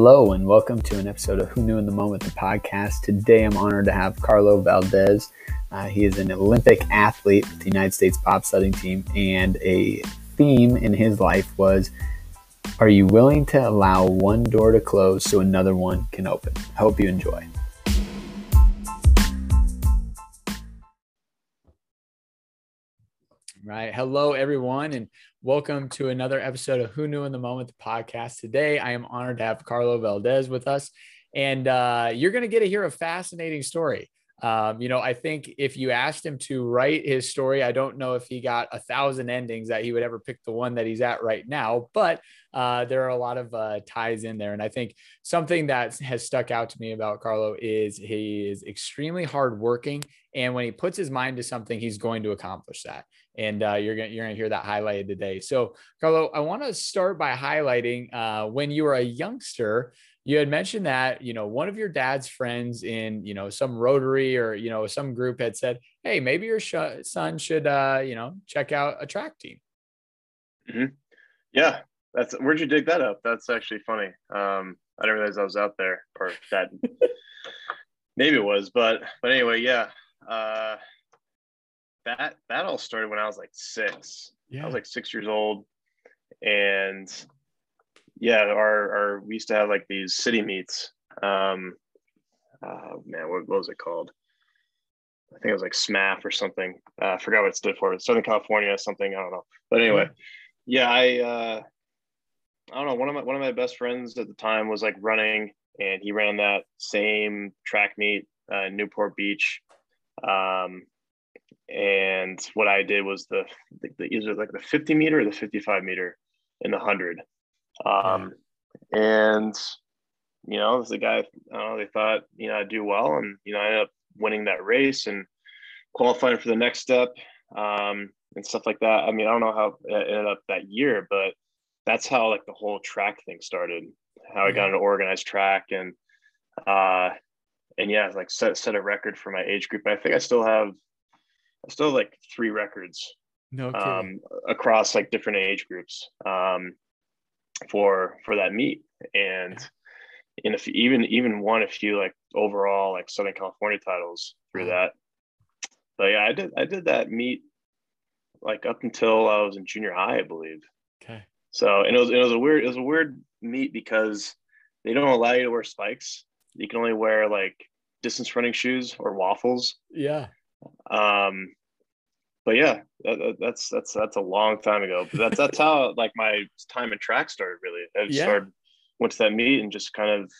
Hello, and welcome to an episode of Who Knew in the Moment, the podcast. Today, I'm honored to have Carlo Valdes. Uh, he is an Olympic athlete with the United States bobsledding team, and a theme in his life was Are you willing to allow one door to close so another one can open? I hope you enjoy. Right. Hello, everyone, and welcome to another episode of Who Knew in the Moment, the podcast. Today, I am honored to have Carlo Valdes with us, and uh, you're going to get to hear a fascinating story. Um, you know, I think if you asked him to write his story, I don't know if he got a thousand endings that he would ever pick the one that he's at right now, but uh, there are a lot of uh, ties in there. And I think something that has stuck out to me about Carlo is he is extremely hardworking. And when he puts his mind to something, he's going to accomplish that. And uh, you're going you're gonna hear that highlighted today. So, Carlo, I want to start by highlighting uh, when you were a youngster, you had mentioned that you know one of your dad's friends in you know some rotary or you know some group had said hey maybe your sh- son should uh you know check out a track team mm-hmm. yeah that's where'd you dig that up that's actually funny um i didn't realize i was out there or that maybe it was but but anyway yeah uh that that all started when i was like six yeah. i was like six years old and yeah, our, our we used to have like these city meets. Um, uh, man, what, what was it called? I think it was like SMAF or something. Uh, I forgot what it stood for. Southern California, something. I don't know. But anyway, yeah, I uh, I don't know. One of my one of my best friends at the time was like running, and he ran that same track meet uh, in Newport Beach. Um, and what I did was the, the, the either like the 50 meter or the 55 meter in the hundred. Um, and you know, the guy, I don't know, they thought, you know, I'd do well. And, you know, I ended up winning that race and qualifying for the next step um, and stuff like that. I mean, I don't know how it ended up that year, but that's how like the whole track thing started, how I got into organized track and, uh, and yeah, like set, set a record for my age group. I think I still have, I still have like three records no um, across like different age groups. Um, for for that meet and and if even even won a few like overall like Southern California titles through that. But yeah, I did I did that meet like up until I was in junior high, I believe. Okay. So and it was it was a weird it was a weird meet because they don't allow you to wear spikes. You can only wear like distance running shoes or waffles. Yeah. Um but yeah, that, that's that's that's a long time ago. But that's that's how like my time in track started. Really, I yeah. started went to that meet and just kind of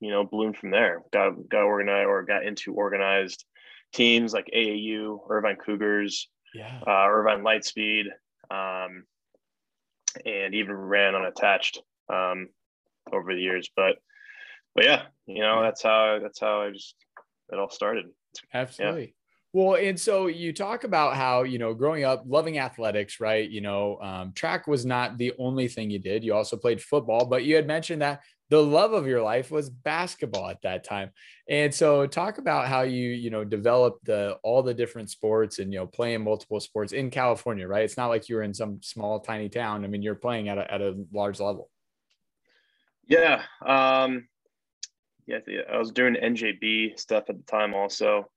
you know bloomed from there. Got got organized or got into organized teams like AAU, Irvine Cougars, yeah, uh, Irvine Lightspeed, um, and even ran unattached um, over the years. But but yeah, you know that's how that's how I just it all started. Absolutely. Yeah. Well, and so you talk about how, you know, growing up, loving athletics, right? You know, um, track was not the only thing you did. You also played football, but you had mentioned that the love of your life was basketball at that time. And so talk about how you, you know, developed the all the different sports and, you know, playing multiple sports in California, right? It's not like you were in some small, tiny town. I mean, you're playing at a, at a large level. Yeah. Um, yeah. I was doing NJB stuff at the time also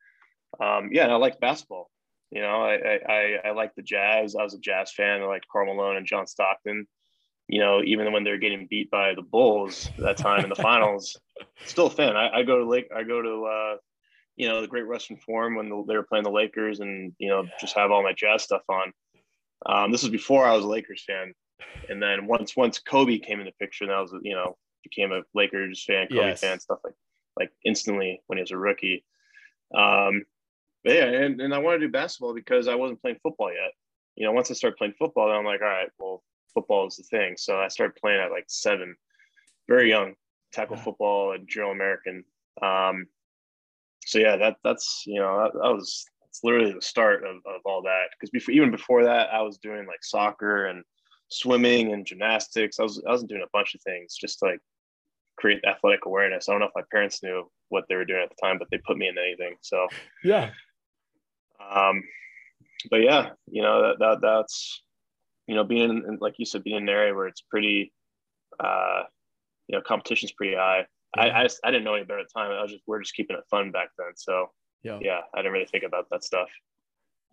um, yeah, and I like basketball. You know, I, I I like the Jazz. I was a Jazz fan. I liked Karl Malone and John Stockton. You know, even when they were getting beat by the Bulls that time in the finals, still a fan. I, I, go to Lake. I go to uh, you know the Great Western Forum when the, they were playing the Lakers, and you know just have all my Jazz stuff on. Um, this was before I was a Lakers fan, and then once once Kobe came in the picture, and I was you know became a Lakers fan, Kobe yes. fan, stuff like like instantly when he was a rookie. Um, yeah, and, and I want to do basketball because I wasn't playing football yet. You know, once I started playing football, then I'm like, all right, well, football is the thing. So I started playing at like seven, very young, tackle yeah. football at Junior All American. Um, so yeah, that that's you know that, that was it's literally the start of, of all that because before even before that I was doing like soccer and swimming and gymnastics. I was I was doing a bunch of things just to like create athletic awareness. I don't know if my parents knew what they were doing at the time, but they put me in anything. So yeah, um, but yeah, you know that, that that's you know being in, like you said, being in an area where it's pretty uh, you know, competition's pretty high. Yeah. I, I, just, I didn't know any better at the time. I was just, we're just keeping it fun back then. So yeah, yeah, I didn't really think about that stuff.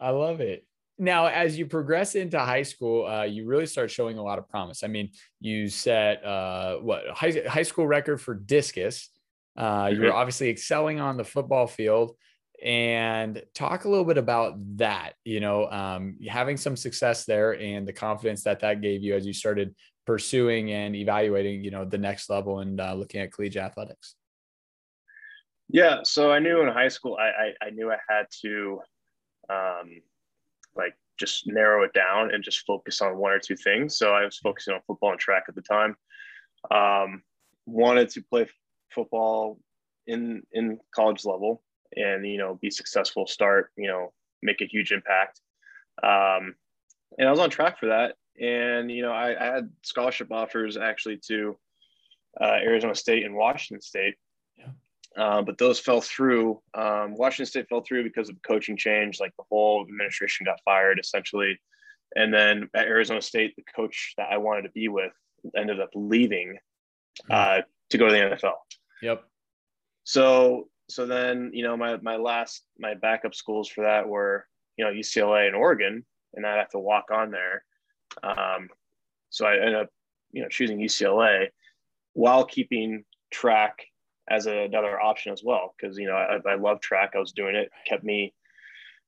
I love it. Now, as you progress into high school, uh, you really start showing a lot of promise. I mean, you set uh, what high, high school record for discus. Uh, you were mm-hmm. obviously excelling on the football field and talk a little bit about that you know um, having some success there and the confidence that that gave you as you started pursuing and evaluating you know the next level and uh, looking at collegiate athletics. Yeah so i knew in high school i i, I knew i had to um, like just narrow it down and just focus on one or two things. So i was focusing on football and track at the time. Um, wanted to play football in in college level and you know be successful start you know make a huge impact. Um, and i was on track for that. And you know i, I had scholarship offers actually to uh, arizona state and washington state. Yeah. uh, but those fell through. Um, washington state fell through because of coaching change like the whole administration got fired essentially. And then at arizona state the coach that i wanted to be with ended up leaving hmm. uh, to go to the nfl yep. So so then you know my my last my backup schools for that were you know UCLA and Oregon, and I'd have to walk on there. Um, so I ended up you know choosing UCLA while keeping track as a, another option as well because you know I, I love track. I was doing it, kept me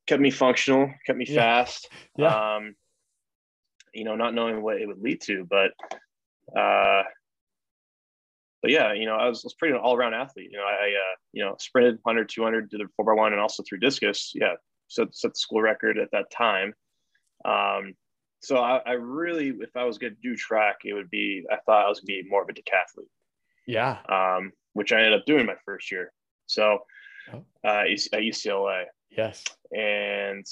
kept me functional, kept me yeah. fast. Yeah. Um, you know, not knowing what it would lead to, but uh, but yeah, you know, I was, was pretty an all around athlete. You know, I, uh, you know, sprinted 100, 200, did the four by one, and also threw discus. Yeah, set set the school record at that time. Um, so I, I really, if I was going to do track, it would be I thought I was going to be more of a decathlete. Yeah. Um, which I ended up doing my first year. So oh. uh, at UCLA. Yes. And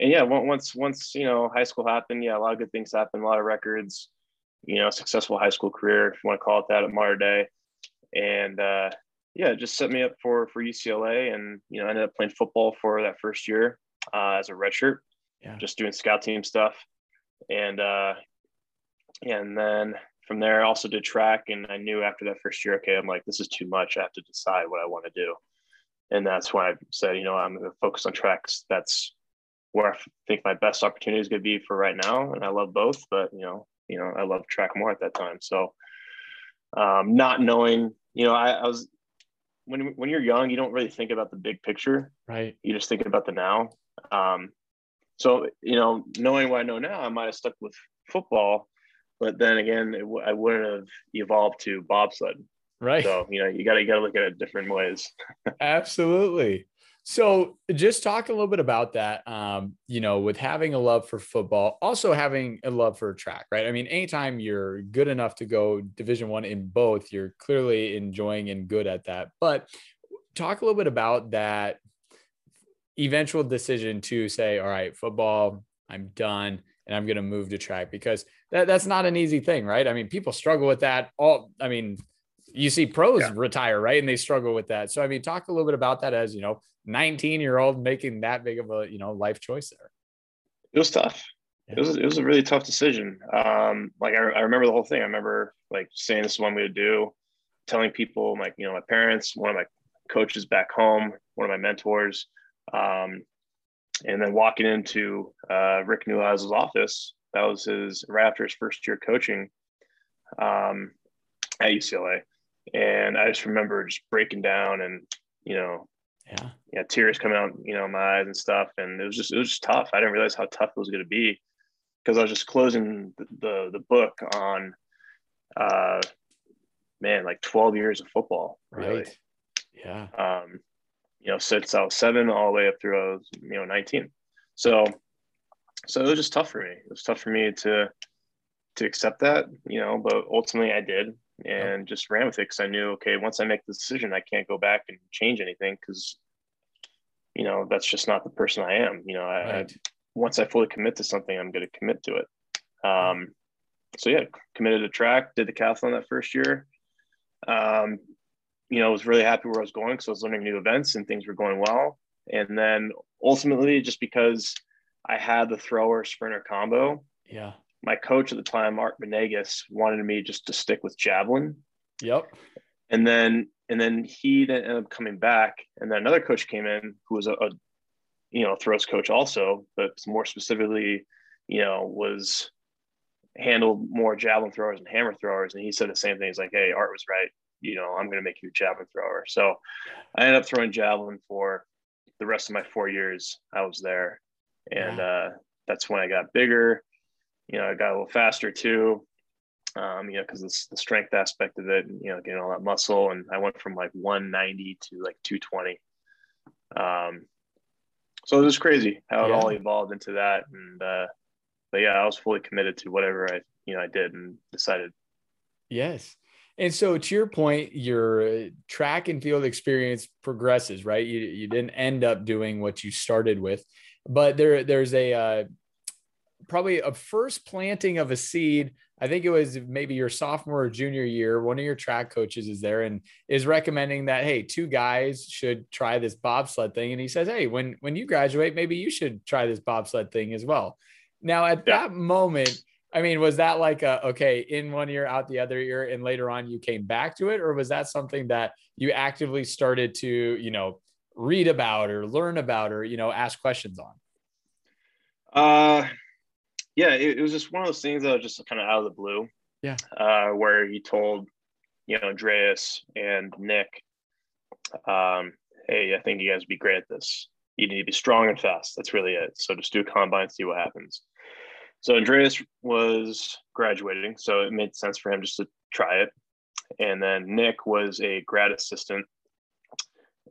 and yeah, once once you know high school happened, yeah, a lot of good things happened, a lot of records you know, successful high school career, if you want to call it that, at Mater Dei. And uh, yeah, just set me up for for UCLA, and you know, ended up playing football for that first year uh, as a redshirt, yeah. just doing scout team stuff, and uh, and then from there, I also did track, and I knew after that first year, okay, I'm like, this is too much. I have to decide what I want to do, and that's when I said, you know, I'm going to focus on tracks. That's where I think my best opportunity is going to be for right now, and I love both, but you know, you know, I loved track more at that time. So, um, not knowing, you know, I, I was when when you're young, you don't really think about the big picture, right? You just think about the now. Um, so, you know, knowing what I know now, I might have stuck with football, but then again, it, I wouldn't have evolved to bobsled. Right. So, you know, you got to, you got to look at it different ways. Absolutely. So just talk a little bit about that. Um, you know, with having a love for football, also having a love for track, right? I mean, anytime you're good enough to go division one in both, you're clearly enjoying and good at that. But talk a little bit about that eventual decision to say, all right, football, I'm done and I'm going to move to track because that, that's not an easy thing, right? I mean, people struggle with that all, I mean, you see pros yeah. retire, right? And they struggle with that. So, I mean, talk a little bit about that as, you know, 19 year old making that big of a you know life choice there. It was tough. Yeah. it was it was a really tough decision. Um like I, I remember the whole thing. I remember like saying this is what i'm going to do telling people like you know my parents one of my coaches back home one of my mentors um and then walking into uh, rick Neuheisel's office. That was his right after his first year coaching um, at ucla and i just remember just breaking down and you know yeah. Yeah tears coming out you know my eyes and stuff and it was just it was just tough. I didn't realize how tough it was going to be because i was just closing the, the, the book on uh man like 12 years of football really. Right. yeah. Um you know since i was seven all the way up through i was you know 19 so so it was just tough for me. It was tough for me to to accept that you know but ultimately i did and just ran with it because I knew, okay, once I make the decision, I can't go back and change anything because, you know, that's just not the person I am. You know, I, right. I once I fully commit to something, I'm going to commit to it. Um, so yeah, committed to track, did the decathlon that first year. Um, you know, was really happy where I was going because I was learning new events and things were going well. And then ultimately, just because I had the thrower sprinter combo, yeah, my coach at the time, Art Venegas, wanted me just to stick with javelin. Yep. And then and then he then ended up coming back, and then another coach came in who was a, a you know throws coach also, but more specifically, you know, was handled more javelin throwers and hammer throwers, and he said the same thing. He's like, "Hey, Art was right. You know, I'm going to make you a javelin thrower." So I ended up throwing javelin for the rest of my four years I was there, and uh, that's when I got bigger. You know, I got a little faster too um, you know, because the, the strength aspect of it, you know, getting all that muscle. And I went from like 190 to like 220. Um, so it was crazy how it all evolved into that. And, uh, but yeah, I was fully committed to whatever I, you know, I did and decided. Yes. And so to your point, your track and field experience progresses, right? You, you didn't end up doing what you started with, but there, there's a, uh, probably a first planting of a seed I think it was maybe your sophomore or junior year. One of your track coaches is there and is recommending that hey, two guys should try this bobsled thing. And he says, hey, when when you graduate, maybe you should try this bobsled thing as well. Now, at yeah. that moment, I mean, was that like a okay in one year, out the other year, and later on you came back to it, or was that something that you actively started to, you know, read about or learn about or you know ask questions on? Uh yeah, it, it, was just one of those things that was just kind of out of the blue. Yeah. Uh, where he told, you know, Andreas and Nick, um, hey, I think you guys would be great at this. You need to be strong and fast. That's really it. So just do a combine, see what happens. So Andreas was graduating, so it made sense for him just to try it. And then Nick was a grad assistant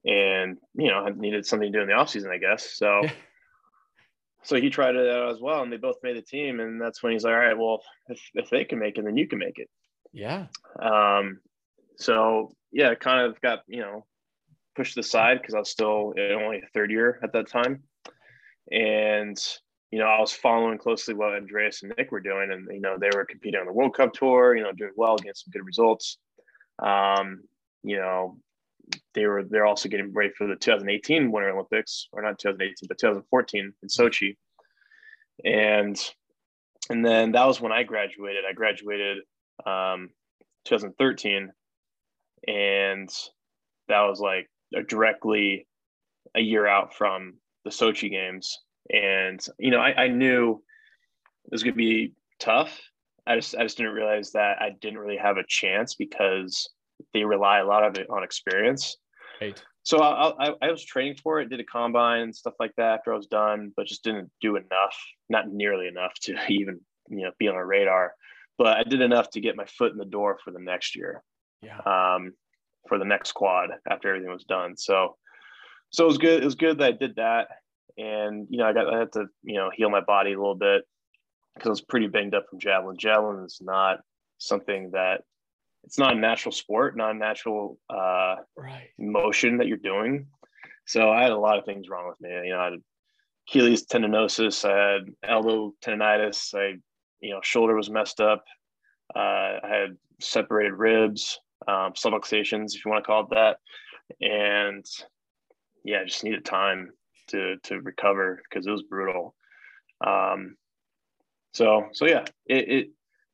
and, you know, needed something to do in the off season, I guess. So so he tried it out as well, and they both made the team. And that's when he's like, "All right, well, if if they can make it, then you can make it." Yeah. Um. So yeah, it kind of got you know pushed aside because I was still only a third year at that time, and you know I was following closely what Andreas and Nick were doing, and you know they were competing on the World Cup tour, you know, doing well, getting some good results. Um, you know, they were they're also getting ready for the 2018 Winter Olympics, or not 2018, but 2014 in Sochi. And and then that was when I graduated. I graduated um, 2013, and that was like directly a year out from the Sochi games. And you know, I, I knew it was going to be tough. I just I just didn't realize that I didn't really have a chance because they rely a lot of it on experience. Right. So I, I, I, was training for it, did a combine and stuff like that after I was done, but just didn't do enough, not nearly enough to even you know be on a radar. But I did enough to get my foot in the door for the next year. Yeah. Um, for the next quad after everything was done. So, so it was good. It was good that I did that, and you know I got I had to you know heal my body a little bit because I was pretty banged up from javelin. Javelin is not something that it's not a natural sport, not a natural uh, right. motion that you're doing. So I had a lot of things wrong with me. You know, I had Achilles tendinosis, I had elbow tendonitis, I, you know, shoulder was messed up. Uh, I had separated ribs, um, subluxations, if you want to call it that. And yeah, I just needed time to, to recover because it was brutal. Um, so, so yeah, it, it,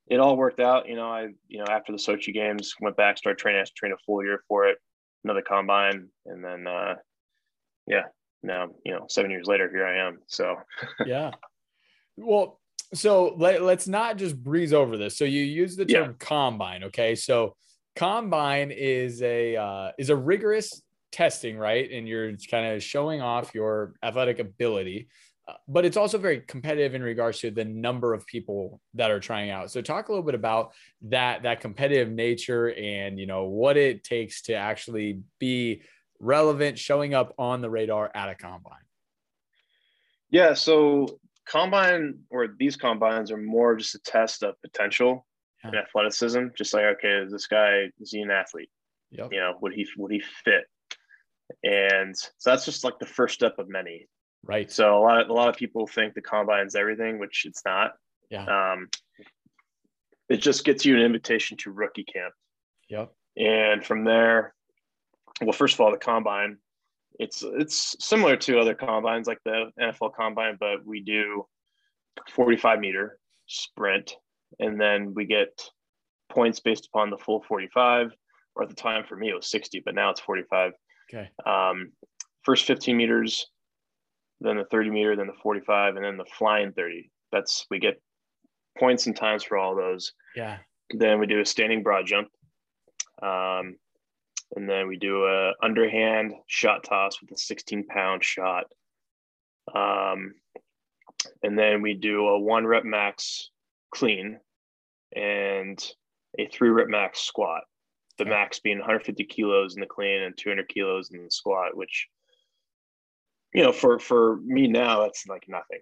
it all worked out. You know, I, you know, after the Sochi games, went back, started training, I trained a full year for it, another combine. And then, uh, yeah, now, you know, seven years later, here I am. So, yeah. Well, so let, us not just breeze over this. So you use the term yeah. combine. Okay. So combine is a, uh, is a rigorous testing, right? And you're kind of showing off your athletic ability. Uh, but it's also very competitive in regards to the number of people that are trying out. So talk a little bit about that that competitive nature and you know what it takes to actually be relevant, showing up on the radar at a combine. Yeah, so combine or these combines are more just a test of potential yeah. and athleticism. Just like okay, is this guy is he an athlete? Yep. You know, would he would he fit? And so that's just like the first step of many. Right. So a lot of a lot of people think the combine's everything, which it's not. Yeah. Um, it just gets you an invitation to rookie camp. Yep. And from there, well, first of all, the combine, it's it's similar to other combines like the NFL combine, but we do 45 meter sprint, and then we get points based upon the full 45. or at the time for me it was 60, but now it's 45. Okay. Um, first 15 meters, then the 30 meter, then the 45, and then the flying 30. That's we get points and times for all those. Yeah. Then we do a standing broad jump. Um, and then we do a underhand shot toss with a 16 pound shot. Um, and then we do a one rep max clean and a three rep max squat. The max being 150 kilos in the clean and 200 kilos in the squat, which you know for for me now that's like nothing.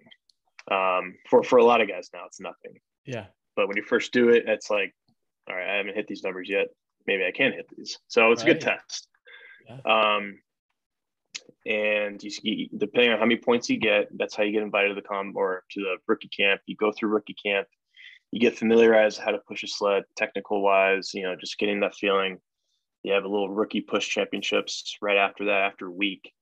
Um, for for a lot of guys now it's nothing. Yeah. But when you first do it, it's like, all right, I haven't hit these numbers yet. Maybe I can hit these. So it's right. a good test. Yeah. Um, and you, you, depending on how many points you get, that's how you get invited to the com or to the rookie camp. You go through rookie camp, you get familiarized how to push a sled, technical wise. You know, just getting that feeling. You have a little rookie push championships right after that, after week,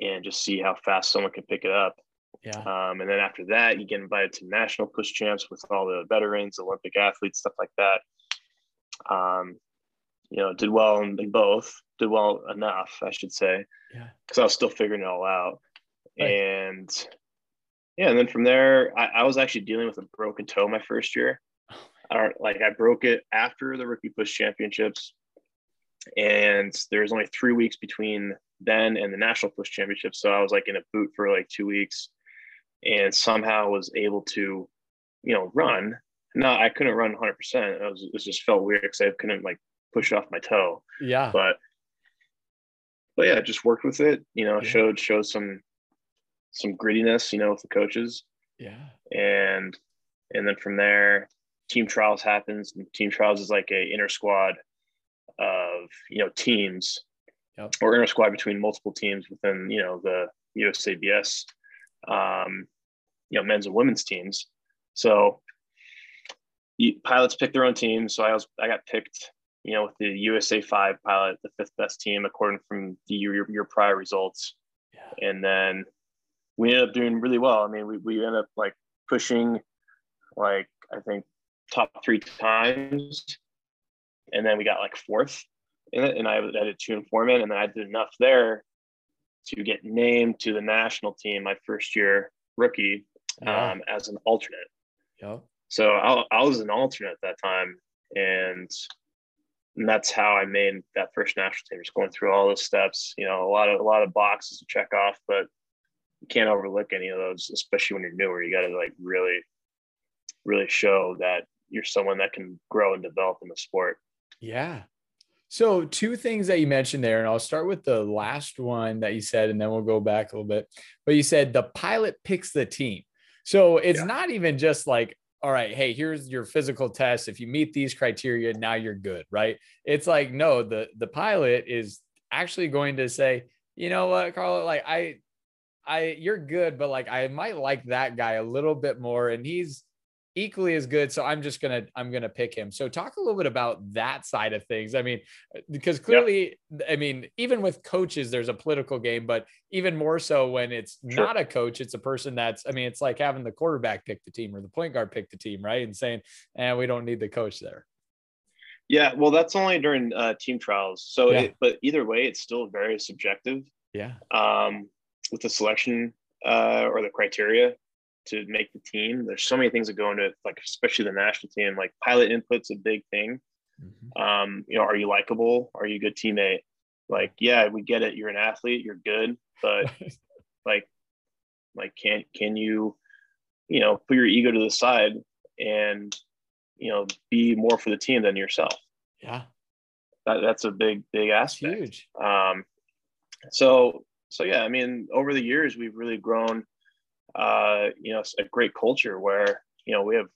and just see how fast someone can pick it up. Yeah. Um, and then after that, you get invited to national push champs with all the veterans, Olympic athletes, stuff like that. Um, you know, did well in both, did well enough, I should say. Yeah. Because I was still figuring it all out. Right. And yeah, and then from there, I, I, was actually dealing with a broken toe my first year. Oh I don't like I broke it after the rookie push championships. And there's only three weeks between then and the national push championships. So I was like in a boot for like two weeks and somehow was able to, you know, run. No, I couldn't run 100%. It, was, it just felt weird because I couldn't like push off my toe. Yeah. But, but yeah, just worked with it, you know, yeah. showed, showed some, some grittiness, you know, with the coaches. Yeah. And, and then from there, team trials happens. And team trials is like a inner squad of, you know, teams yep. or inner squad between multiple teams within, you know, the USABS um, you know, men's and women's teams. So you, pilots pick their own teams. So I was, I got picked, you know, with the USA five pilot, the fifth best team according from the your, your prior results. Yeah. And then we ended up doing really well. I mean, we, we ended up like pushing like, I think top three times. And then we got like fourth in it. And I had two informant and then I did enough there to get named to the national team my first year rookie um, as an alternate. Yep. So I, I, was an alternate at that time, and, and that's how I made that first national team. Just going through all those steps, you know, a lot of a lot of boxes to check off, but you can't overlook any of those, especially when you're newer. You got to like really, really show that you're someone that can grow and develop in the sport. Yeah, so, two things that you mentioned there, and I'll start with the last one that you said, and then we'll go back a little bit. But you said the pilot picks the team. So, it's yeah. not even just like, all right, hey, here's your physical test. If you meet these criteria, now you're good, right? It's like, no, the the pilot is actually going to say, you know what, Carlo, like I I you're good, but like I might like that guy a little bit more. And he's equally as good. So I'm just gonna I'm gonna pick him. So talk a little bit about that side of things. I mean, because clearly. I mean, even with coaches, there's a political game, but even more so when it's sure. not a coach, it's a person that's. I mean, it's like having the quarterback pick the team or the point guard pick the team, right? And saying, and eh, we don't need the coach there. Yeah, well, that's only during uh, team trials. So, yeah. it, but either way, it's still very subjective. Yeah. Um, with the selection uh, or the criteria, to make the team. There's so many things that go into it, like especially the national team. Like pilot input's a big thing. Mm-hmm. Um, you know, are you likable? Are you a good teammate? Like, yeah, we get it. You're an athlete. You're good, but like, like can can you, you know, put your ego to the side and you know be more for the team than yourself? Yeah, that, that's a big big aspect. huge. Um, so so yeah, I mean, over the years we've really grown uh, you know, a great culture where, you know, we have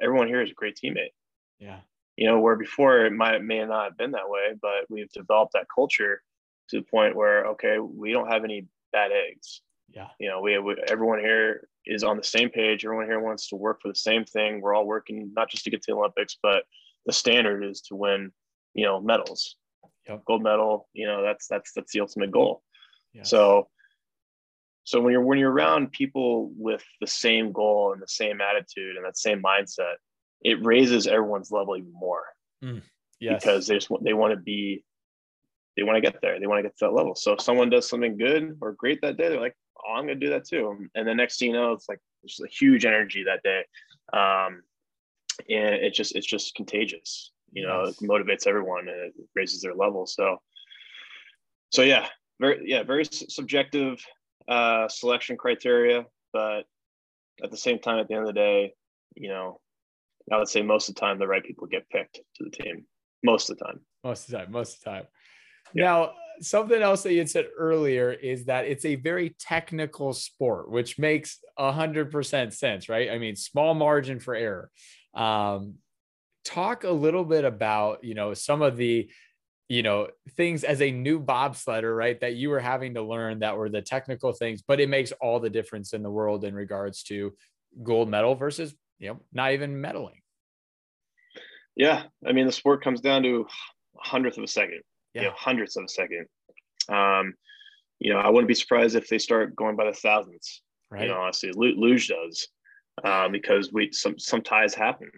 everyone here is a great teammate. Yeah. You know, where before it might may not have been that way, but we've developed that culture to the point where, okay, we don't have any bad eggs. Yeah. You know, we, we everyone here is on the same page. Everyone here wants to work for the same thing. We're all working not just to get to the Olympics, but the standard is to win, you know, medals. Yep. Gold medal, you know, that's that's that's the ultimate goal. Yes. So so when you're when you're around people with the same goal and the same attitude and that same mindset, it raises everyone's level even more. Mm. Yes. Because they just want, they want to be, they want to get there. They want to get to that level. So if someone does something good or great that day, they're like, oh, I'm going to do that too. And the next thing you know, it's like, there's a huge energy that day. Um, and it just, it's just contagious, you know, yes. it motivates everyone and it raises their level. So, so yeah, very, yeah, very subjective uh, selection criteria, but at the same time, at the end of the day, you know, I would say most of the time the right people get picked to the team. Most of the time. Most of the time. Most of the time. Yeah. Now, something else that you had said earlier is that it's a very technical sport, which makes a hundred percent sense, right? I mean, small margin for error. Um, talk a little bit about, you know, some of the you know things as a new bobsledder right that you were having to learn that were the technical things but it makes all the difference in the world in regards to gold medal versus you know not even medaling. Yeah i mean the sport comes down to a hundredth of a second. Yeah you know, hundredths of a second. Um you know i wouldn't be surprised if they start going by the thousands right. you know honestly luge does uh, because we some some ties happen.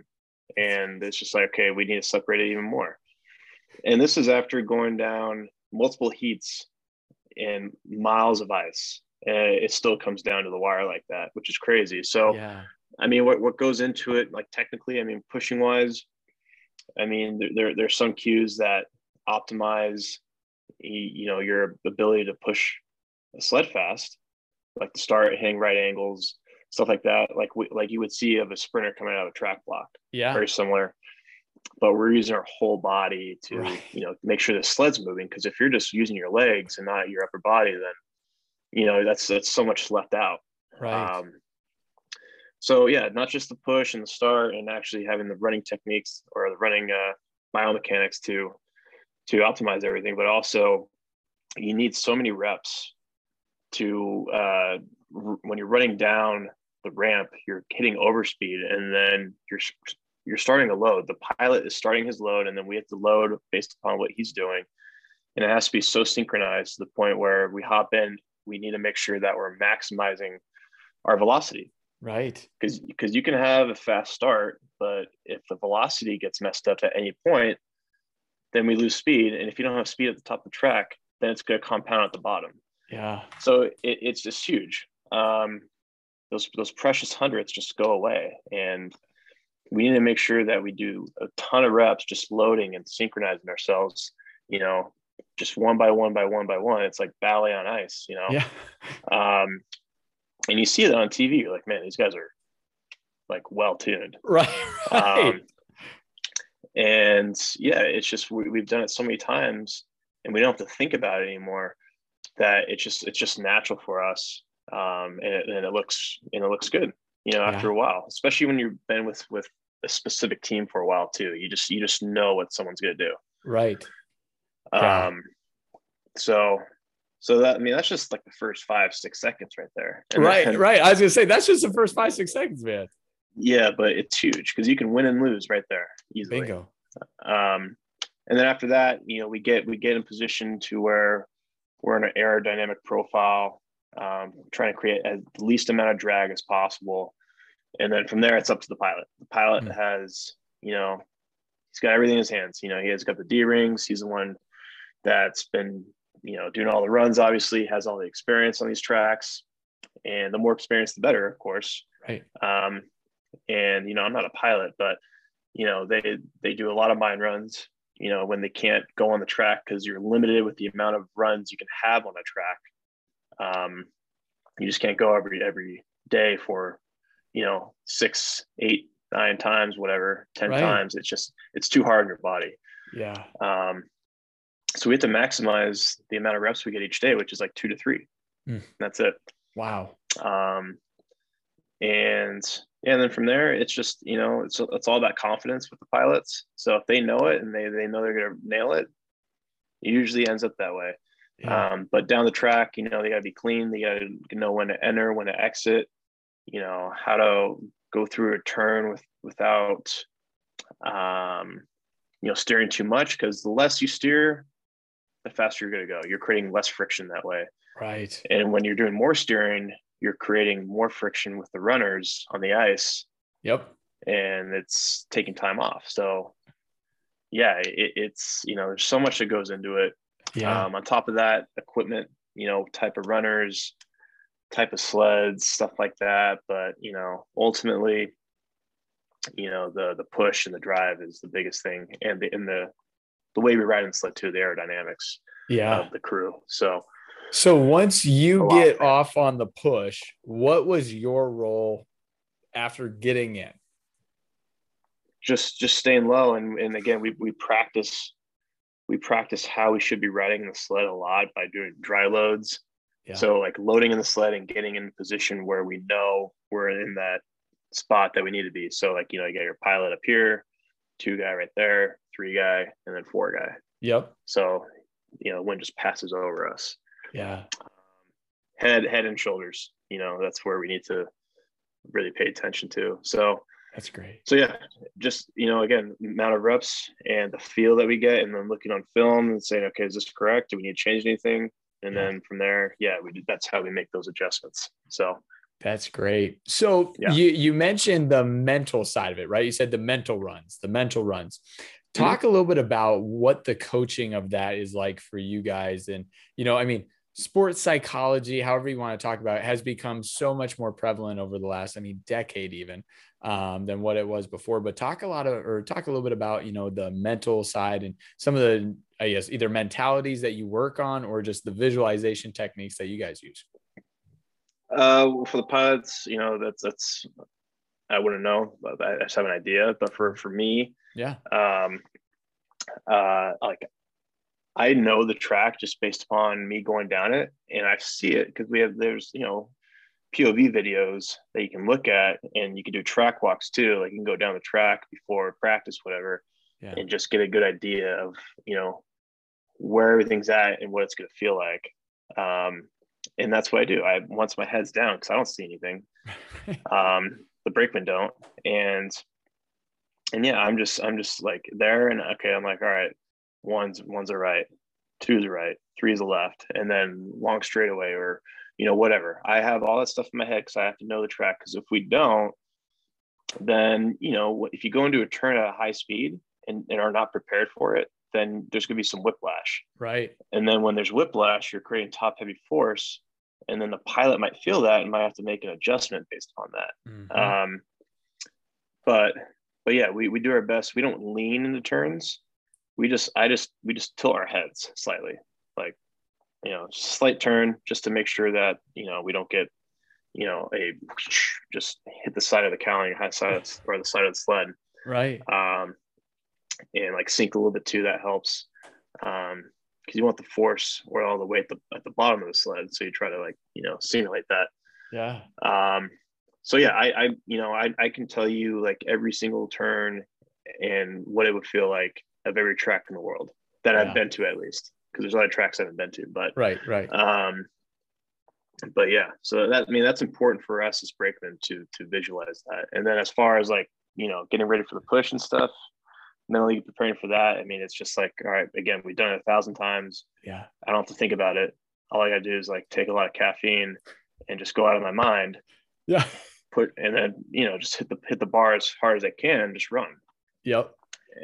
And it's just like okay we need to separate it even more and this is after going down multiple heats and miles of ice. And it still comes down to the wire like that, which is crazy. So, yeah. I mean, what, what goes into it, like technically, I mean, pushing wise, I mean, there, there there's some cues that optimize, you know, your ability to push a sled fast, like the start hitting right angles, stuff like that. Like we, like you would see of a sprinter coming out of a track block. Yeah, very similar but we're using our whole body to right. you know make sure the sled's moving because if you're just using your legs and not your upper body then you know that's that's so much left out right um, so yeah not just the push and the start and actually having the running techniques or the running uh, biomechanics to to optimize everything but also you need so many reps to uh, when you're running down the ramp you're hitting overspeed and then you're you're starting a load. The pilot is starting his load, and then we have to load based upon what he's doing. And it has to be so synchronized to the point where we hop in, we need to make sure that we're maximizing our velocity. Right. Because because you can have a fast start, but if the velocity gets messed up at any point, then we lose speed. And if you don't have speed at the top of the track, then it's going to compound at the bottom. Yeah. So it, it's just huge. Um, those those precious hundredths just go away, and we need to make sure that we do a ton of reps just loading and synchronizing ourselves you know just one by one by one by one it's like ballet on ice you know yeah um and you see that on tv you're like man these guys are like well tuned right, right. Um, and yeah it's just we, we've done it so many times and we don't have to think about it anymore that it's just it's just natural for us um and it, and it looks and it looks good you know after yeah. a while especially when you've been with with a specific team for a while too. You just you just know what someone's going to do. Right. Yeah. Um. So so that I mean that's just like the first five six seconds right there. And right. Then, right. I was gonna say that's just the first five six seconds, man. Yeah, but it's huge because you can win and lose right there easily. Bingo. Um, and then after that, you know, we get we get in position to where we're in an aerodynamic profile, um, trying to create as least amount of drag as possible and then from there it's up to the pilot. The pilot mm-hmm. has you know he's got everything in his hands. You know he has got the d rings. He's the one that's been you know doing all the runs obviously has all the experience on these tracks. And the more experience the better of course. Right. Um and you know i'm not a pilot but you know they they do a lot of mine runs you know when they can't go on the track because you're limited with the amount of runs you can have on a track. Um you just can't go every every day for you know, six, eight, nine times, whatever, 10 right. times. It's just, it's too hard on your body. Yeah. Um, so we have to maximize the amount of reps we get each day, which is like two to three. Mm. That's it. Wow. Um, and yeah, and then from there, it's just you know, it's it's all about confidence with the pilots. So if they know it and they they know they're gonna nail it, it usually ends up that way. Yeah. Um, but down the track, you know, they gotta be clean. They gotta know when to enter, when to exit you know how to go through a turn with without um, you know steering too much because the less you steer the faster you're going to go. You're creating less friction that way. Right. And when you're doing more steering you're creating more friction with the runners on the ice. Yep. And it's taking time off. So yeah, it, it's you know there's so much that goes into it. Yeah. Um, on top of that, equipment, you know, type of runners, type of sleds, stuff like that. But you know, ultimately, you know, the the push and the drive is the biggest thing, and the in the the way we ride in sled too, the aerodynamics yeah. of the crew. So So once you get off on the push, what was your role after getting in? just just staying low and and again we we practice we practice how we should be riding the sled a lot by doing dry loads Yeah. so like loading in the sled and getting in position where we know we're in that spot that we need to be so like you know you got your pilot up here two guy right there three guy and then four guy Yep. so you know wind just passes over us Yeah. head head and shoulders you know that's where we need to really pay attention to so That's great. so yeah, just you know, again, amount of reps and the feel that we get, and then looking on film and saying, okay, is this correct? Do we need to change anything? And Yeah. then from there, yeah, we that's how we make those adjustments. So That's great. So Yeah. you you mentioned the mental side of it, right? You said the mental runs, the mental runs. Mm-hmm. Talk a little bit about what the coaching of that is like for you guys. And, you know, I mean, sports psychology, however you want to talk about it, has become so much more prevalent over the last, I mean, decade even um, than what it was before. But talk a lot of, or talk a little bit about, you know, the mental side and some of the, I guess, either mentalities that you work on or just the visualization techniques that you guys use. uh, for the pilots, you know, that's that's I wouldn't know, but I just have an idea. But for for me, Yeah. um, uh, like I know the track just based upon me going down it, and I see it because we have there's you know POV videos that you can look at, and you can do track walks too. Like you can go down the track before practice, whatever, Yeah. and just get a good idea of you know where everything's at and what it's going to feel like. Um, and that's what I do. I once my head's down because I don't see anything. Um, the brakemen don't, and and yeah, I'm just I'm just like there and okay. I'm like, all right, one's one's a right, two's a right, three's a left, and then long straightaway or you know whatever. I have all that stuff in my head because I have to know the track. Because if we don't, then you know if you go into a turn at a high speed and, and are not prepared for it, then there's going to be some whiplash. right. And then when there's whiplash, you're creating top heavy force. And then the pilot might feel that and might have to make an adjustment based on that. Mhm. Um, but but yeah, we, we do our best. We don't lean into turns. We just I just we just tilt our heads slightly, like you know, slight turn just to make sure that you know we don't get you know a just hit the side of the cowling, high side of, or the side of the sled right. um, and like sink a little bit too. That helps Um, because you want the force or all the weight at the, at the bottom of the sled. So you try to like you know simulate that. Yeah. Um, so yeah, I, I you know I, I can tell you like every single turn and what it would feel like of every track in the world that Yeah. I've been to at least because there's a lot of tracks I haven't been to, but Right. Right. um, but yeah, so that I mean that's important for us as brakemen to to visualize that. And then as far as like you know getting ready for the push and stuff, mentally preparing for that. I mean, it's just like all right, again, we've done it a thousand times. Yeah. I don't have to think about it. All I gotta do is like take a lot of caffeine and just go out of my mind. Yeah. Put and then you know just hit the hit the bar as hard as I can, and just run. Yep.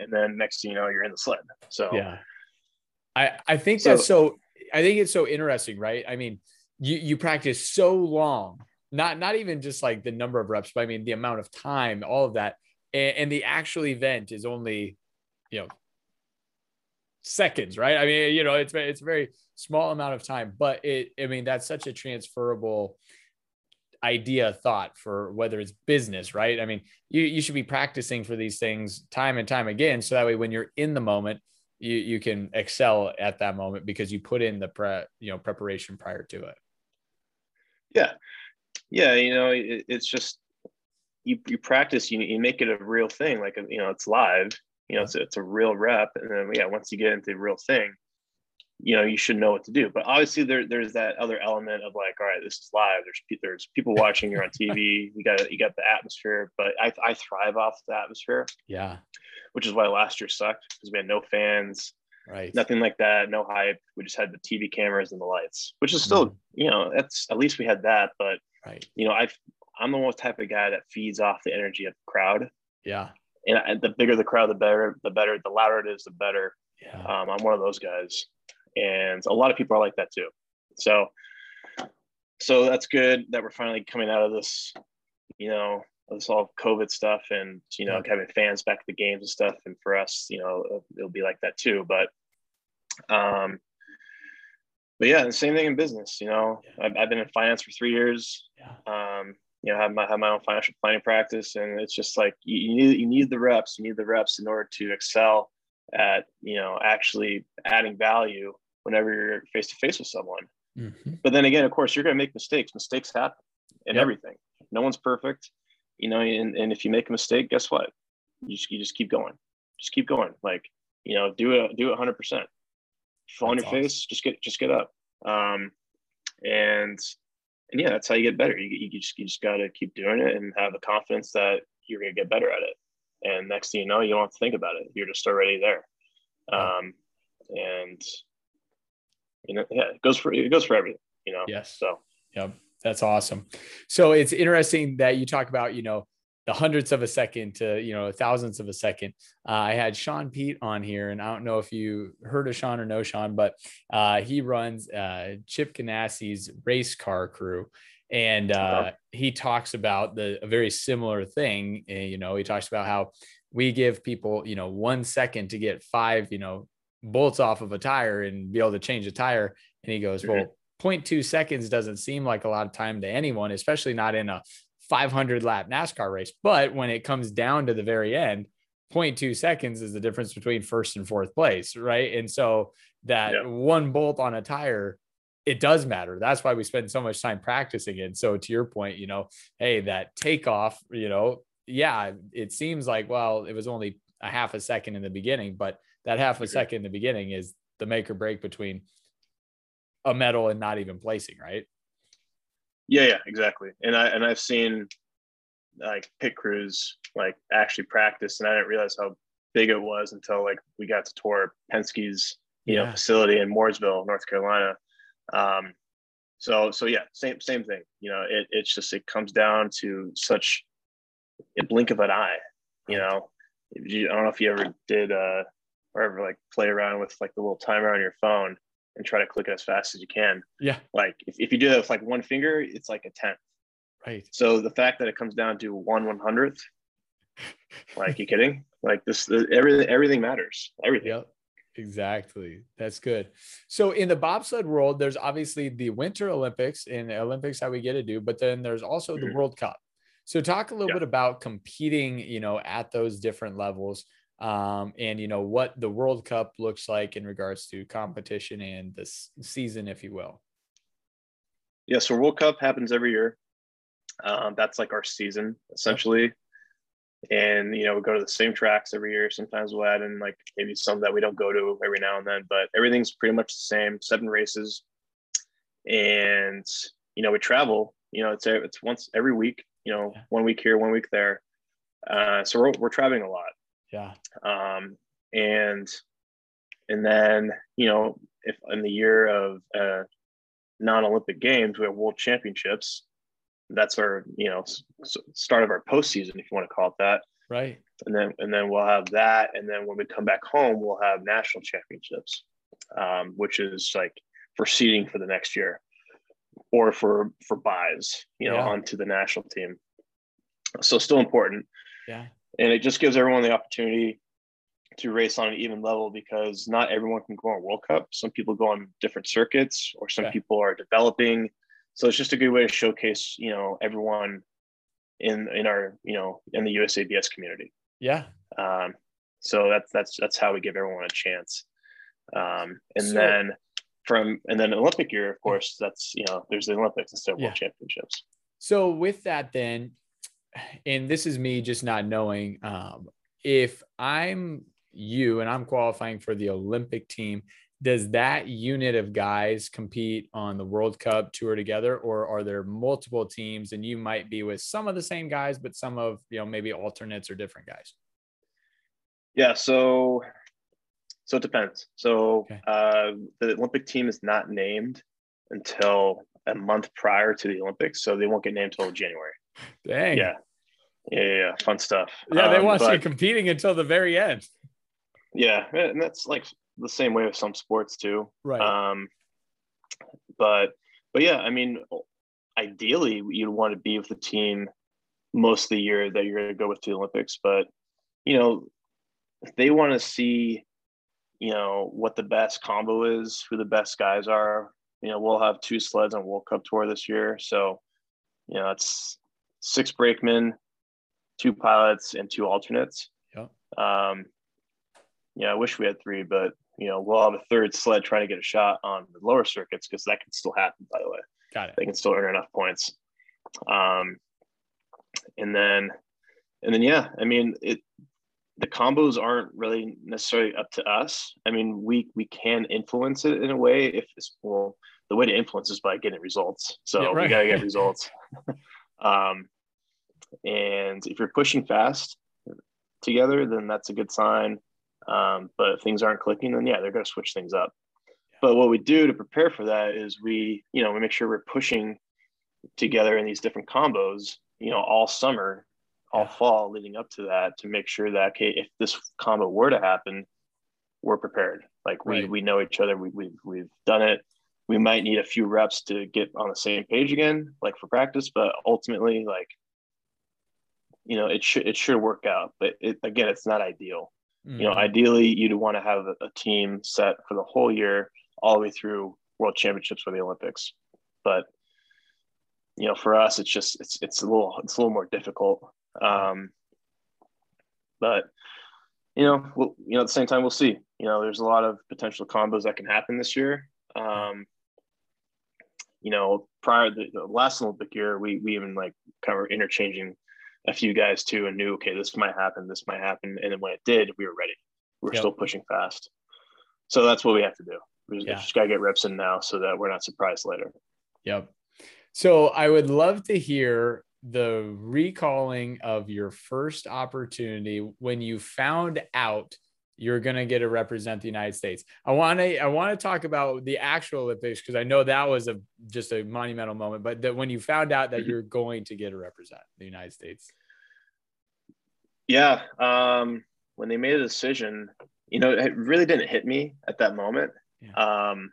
And then next thing you know, you're in the sled. So Yeah. I I think So- that's so I think it's so interesting, right? I mean, you you practice so long, not not even just like the number of reps, but I mean the amount of time, all of that. And, and the actual event is only, you know, seconds, right? I mean, you know, it's it's a very small amount of time, but it I mean that's such a transferable idea thought for whether it's business right i mean you, you should be practicing for these things time and time again so that way when you're in the moment you you can excel at that moment because you put in the pre you know preparation prior to it yeah, yeah, you know, it, it's just you you practice, you you make it a real thing, like you know, it's live. You know, it's it's a real rep, and then yeah, once you get into the real thing, you know, you should know what to do. But obviously, there there's that other element of like, all right, this is live. There's there's people watching. You're on TV. You got you got the atmosphere. But I I thrive off the atmosphere, yeah which is why last year sucked because we had no fans, right nothing like that, no hype. We just had the TV cameras and the lights, which is still, Mhm. you know, that's at least we had that. But right you know, I I'm the most type of guy that feeds off the energy of the crowd, yeah and the bigger the crowd, the better. The better, the louder it is, the better. Yeah. Um, I'm one of those guys, and a lot of people are like that too. So, so that's good that we're finally coming out of this, you know, this all COVID stuff, and you know, having fans back at the games and stuff. And for us, you know, it'll be like that too. But, um, but yeah, the same thing in business. You know, yeah. I've, I've, been in finance for three years. Yeah. Um, you know, have my have my own financial planning practice, and it's just like you, you need you need the reps. You need the reps in order to excel at you know actually adding value whenever you're face to face with someone. Mm-hmm. But then again, of course, you're going to make mistakes. Mistakes happen in yep. everything. No one's perfect, you know. And, and if you make a mistake, guess what? You just you just keep going. Just keep going. Like you know, do it do it 100. percent Fall on your awesome. face. Just get just get up. Um, and and yeah, that's how you get better. You, you just you just got to keep doing it and have the confidence that you're going to get better at it. And next thing you know, you don't have to think about it. You're just already there. Um, and you know, yeah, it goes for it goes for everything. You know. Yes. So. Yep. That's awesome. So it's interesting that you talk about, you know, the hundredths of a second to you know thousandths of a second. Uh, I had Sean Pete on here, and I don't know if you heard of Sean or know Sean, but uh, he runs uh, Chip Ganassi's race car crew, and uh, he talks about the a very similar thing. You know, he talks about how we give people you know one second to get five you know bolts off of a tire and be able to change a tire, and he goes, mm-hmm. well. 0.2 seconds doesn't seem like a lot of time to anyone, especially not in a 500 lap NASCAR race. But when it comes down to the very end, 0.2 seconds is the difference between first and fourth place, right? And so that yeah. one bolt on a tire, it does matter. That's why we spend so much time practicing it. So to your point, you know, hey, that takeoff, you know, yeah, it seems like, well, it was only a half a second in the beginning, but that half a second in the beginning is the make or break between a medal and not even placing, right? Yeah, yeah, exactly. And I and I've seen like pit crews like actually practice, and I didn't realize how big it was until like we got to tour Penske's you yeah. know facility in Mooresville, North Carolina. Um, so so yeah, same same thing. You know, it it's just it comes down to such a blink of an eye. You know, you, I don't know if you ever did uh or ever like play around with like the little timer on your phone and try to click it as fast as you can. Yeah. Like if, if you do that with like one finger, it's like a tenth. Right. So the fact that it comes down to one one hundredth, like you kidding? Like this, the, everything everything matters. Everything. Yep. Exactly. That's good. So in the bobsled world, there's obviously the Winter Olympics and Olympics that we get to do, but then there's also the mm-hmm. World Cup. So talk a little bit about competing, you know, at those different levels um, and you know what the World Cup looks like in regards to competition and this season, if you will. Yeah, so World Cup happens every year. Um, that's like our season essentially, and you know we go to the same tracks every year. Sometimes we'll add in like maybe some that we don't go to every now and then, but everything's pretty much the same. Seven races, and you know we travel. You know it's it's once every week. You know, one week here, one week there. Uh, so we're, we're traveling a lot yeah. Um, and and then you know if in the year of uh, non-Olympic games we have World Championships, that's our you know start of our postseason if you want to call it that. Right. And then and then we'll have that, and then when we come back home, we'll have national championships, um, which is like for seeding for the next year, or for for buys, you know, yeah. onto the national team. So still important. Yeah and it just gives everyone the opportunity to race on an even level because not everyone can go on World Cup. Some people go on different circuits, or some okay. people are developing. So it's just a good way to showcase, you know, everyone in in our, you know, in the USABS community. Yeah. Um, so that's that's that's how we give everyone a chance. Um, and so, then from and then Olympic year, of course, that's you know, there's the Olympics instead of yeah. World Championships. So with that, then and this is me just not knowing um, if I'm you and I'm qualifying for the Olympic team, does that unit of guys compete on the World Cup tour together, or are there multiple teams and you might be with some of the same guys, but some of you know maybe alternates or different guys? Yeah, so so it depends. So okay. uh, the Olympic team is not named until a month prior to the Olympics, so they won't get named until January. Dang. Yeah. Yeah, yeah, yeah. fun stuff. Yeah, they um, watch you competing until the very end. Yeah, and that's like the same way with some sports too. Right. Um, but but yeah, I mean, ideally you'd want to be with the team most of the year that you're going to go with to the Olympics. But you know, if they want to see, you know, what the best combo is, who the best guys are. You know, we'll have two sleds on World Cup tour this year, so you know it's six brakemen, two pilots, and two alternates. Yeah. Um, yeah, I wish we had three, but you know, we'll have a third sled trying to get a shot on the lower circuits because that can still happen, by the way. Got it. They can still earn enough points. Um, and then, and then, yeah, I mean, it, the combos aren't really necessarily up to us. I mean, we, we can influence it in a way if it's, well, the way to influence is by getting results. So yeah, right. we got to get results. um, and if you're pushing fast together, then that's a good sign. Um, but if things aren't clicking, then yeah, they're going to switch things up. But what we do to prepare for that is we, you know, we make sure we're pushing together in these different combos, you know, all summer, all fall leading up to that to make sure that, okay, if this combo were to happen, we're prepared. Like we, right. we know each other. We, we've, we've done it. We might need a few reps to get on the same page again, like for practice, but ultimately like, you know, it should, it should work out, but it, again, it's not ideal. Mm-hmm. You know, mm-hmm. ideally, you'd want to have a, a, team set for the whole year, all the way through World Championships or the Olympics. But you know, for us, it's just it's it's a little it's a little more difficult. Um, but you know, we'll, you know, at the same time, we'll see. You know, there's a lot of potential combos that can happen this year. Um, you know, prior to the last Olympic year, we we even like kind of interchanging a few guys too and knew, okay, this might happen, this might happen. And then when it did, we were ready. We're yep. still pushing fast. So that's what we have to do. We just, yeah. just got to get reps in now so that we're not surprised later. Yep. So I would love to hear the recalling of your first opportunity when you found out you're going to get to represent the United States. I want to I want to talk about the actual Olympics because I know that was a just a monumental moment. But that when you found out that mm-hmm. you're going to get to represent the United States. Yeah, um, when they made a decision, you know, it really didn't hit me at that moment. Yeah. Um,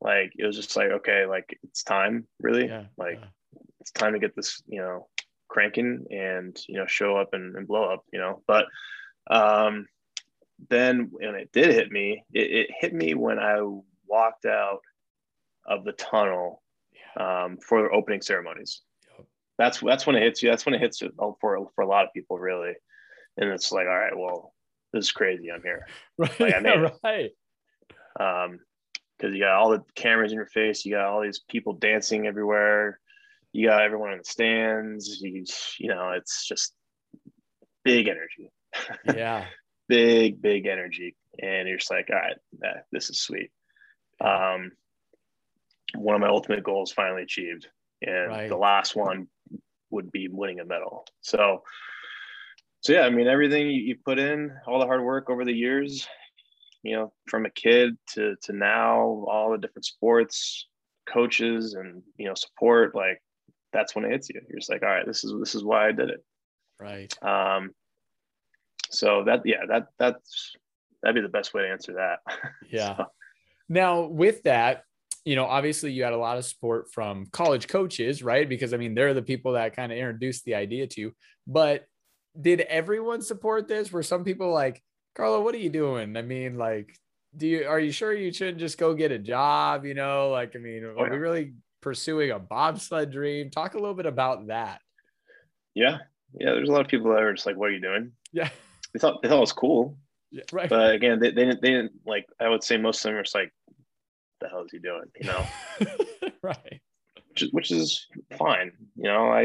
like it was just like okay, like it's time, really. Yeah. Like yeah. it's time to get this, you know, cranking and you know show up and, and blow up, you know. But um, then when it did hit me, it, it hit me when I walked out of the tunnel um, for opening ceremonies. That's that's when it hits you. That's when it hits you for for a lot of people, really. And it's like, all right, well, this is crazy. I'm here. Right. Like, yeah, right. Um, because you got all the cameras in your face, you got all these people dancing everywhere, you got everyone in the stands. You, you know, it's just big energy. Yeah. Big, big energy. And you're just like, all right, this is sweet. Um, one of my ultimate goals finally achieved. And right. the last one would be winning a medal. So, so yeah, I mean, everything you put in, all the hard work over the years, you know, from a kid to, to now, all the different sports, coaches and, you know, support, like that's when it hits you. You're just like, all right, this is, this is why I did it. Right. Um, so that yeah that that's that'd be the best way to answer that. Yeah. So. now with that you know obviously you had a lot of support from college coaches right? Because i mean they're the people that kind of introduced the idea to you. But did everyone support this? Were some people like carlo what are you doing? I mean like do you are you sure you shouldn't just go get a job you know? Like i mean oh, are we really pursuing a bobsled dream? Talk a little bit about that. Yeah. Yeah there's a lot of people that are just like what are you doing? Yeah they thought they thought it was cool. Yeah, right. But again, they, they didn't they didn't like I would say most of them are just like, the hell is he doing? You know? right. Which is which is fine. You know, I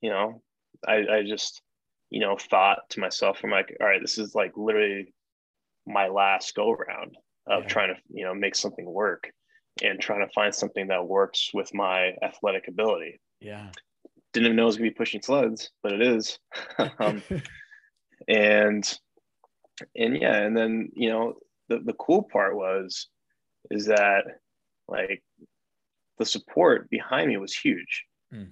you know, I I just, you know, thought to myself, I'm like, all right, this is like literally my last go around of yeah. trying to, you know, make something work and trying to find something that works with my athletic ability. Yeah. Didn't even know I was gonna be pushing sleds, but it is. um, and and yeah and then you know the, the cool part was is that like the support behind me was huge mm.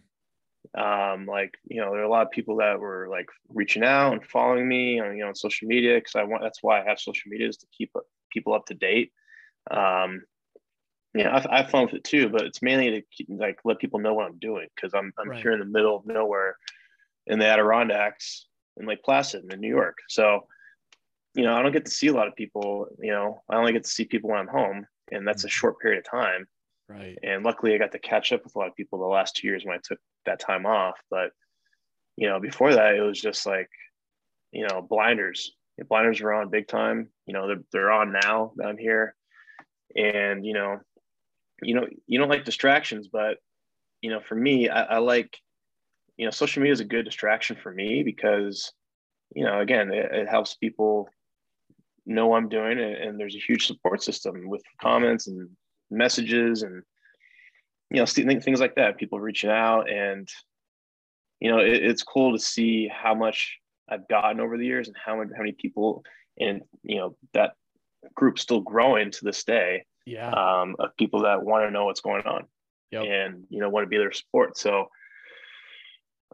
Um, like you know, there are a lot of people that were like reaching out and following me on you know on social media because I want that's why I have social media is to keep people up to date. Um, yeah, I, I have fun with it too, but it's mainly to keep, like let people know what I'm doing because I'm I'm right. here in the middle of nowhere in the Adirondacks in Lake Placid in New York. So, you know, I don't get to see a lot of people. You know, I only get to see people when I'm home, and that's a mm-hmm. short period of time. Right. And luckily, I got to catch up with a lot of people the last two years when I took that time off. But you know, before that, it was just like, you know, blinders. The blinders were on big time. You know, they're they're on now that I'm here, and you know, you know, you don't like distractions, but you know, for me, I, I like, you know, social media is a good distraction for me because, you know, again, it, it helps people know I'm doing it, and there's a huge support system with comments and messages and you know things like that. People reaching out, and you know, it, it's cool to see how much I've gotten over the years and how many how many people and you know that group still growing to this day yeah um, of people that want to know what's going on yep. and you know want to be their support so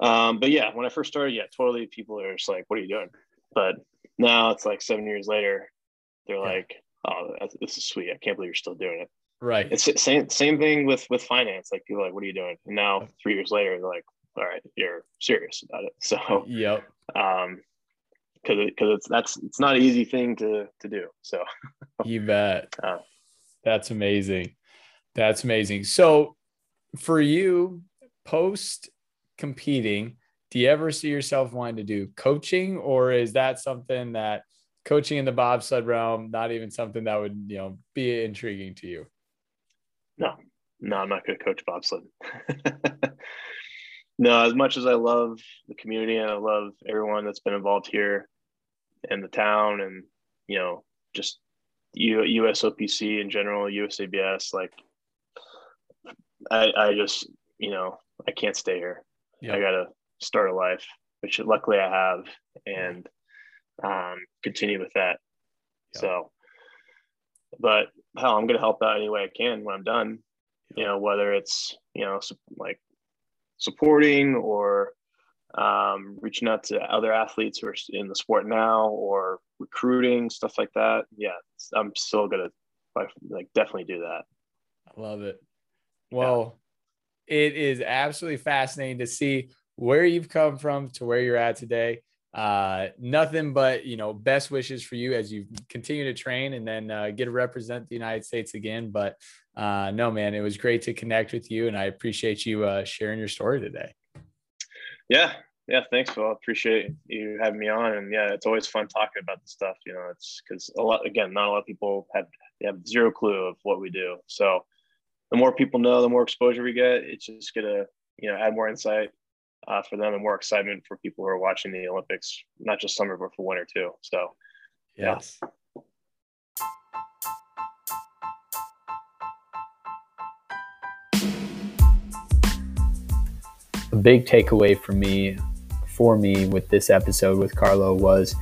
um, but yeah when i first started yeah totally people are just like what are you doing? But now it's like seven years later they're yeah. like oh this is sweet. I can't believe you're still doing it. Right. It's same same thing with with finance. Like people like what are you doing? And now three years later they're like all right you're serious about it. So yep. um because because it's that's it's not an easy thing to to do. So you bet. uh, that's amazing. That's amazing. So, for you, post competing, do you ever see yourself wanting to do coaching, or is that something that coaching in the bobsled realm not even something that would you know be intriguing to you? No, no, I'm not going to coach bobsled. no, as much as I love the community and I love everyone that's been involved here and the town, and you know, just U, USOPC in general, USABS, like I, I just, you know, I can't stay here. Yep. I got to start a life, which luckily I have, and um, continue with that. Yep. So, but hell, I'm going to help out any way I can when I'm done, yep. you know, whether it's, you know, like supporting or um, reaching out to other athletes who are in the sport now or recruiting stuff like that yeah i'm still gonna like definitely do that i love it well. It is absolutely fascinating to see where you've come from to where you're at today. Uh nothing but you know best wishes for you as you continue to train and then uh, get to represent the united states again. But uh no man it was great to connect with you and i appreciate you uh sharing your story today. Yeah. Yeah thanks phil. I appreciate you having me on. And yeah it's always fun talking about this stuff you know it's because a lot again not a lot of people have have zero clue of what we do. So the more people know the more exposure we get it's just gonna you know add more insight uh, for them and more excitement for people who are watching the olympics not just summer but for winter too so yes yeah. a big takeaway for me for me with this episode with Carlo was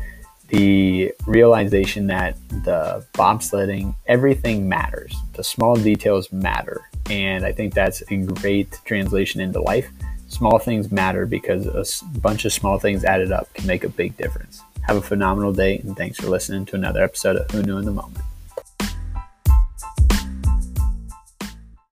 the realization that the bobsledding, everything matters. The small details matter. And I think that's a great translation into life. Small things matter because a bunch of small things added up can make a big difference. Have a phenomenal day, and thanks for listening to another episode of Who Knew in the Moment.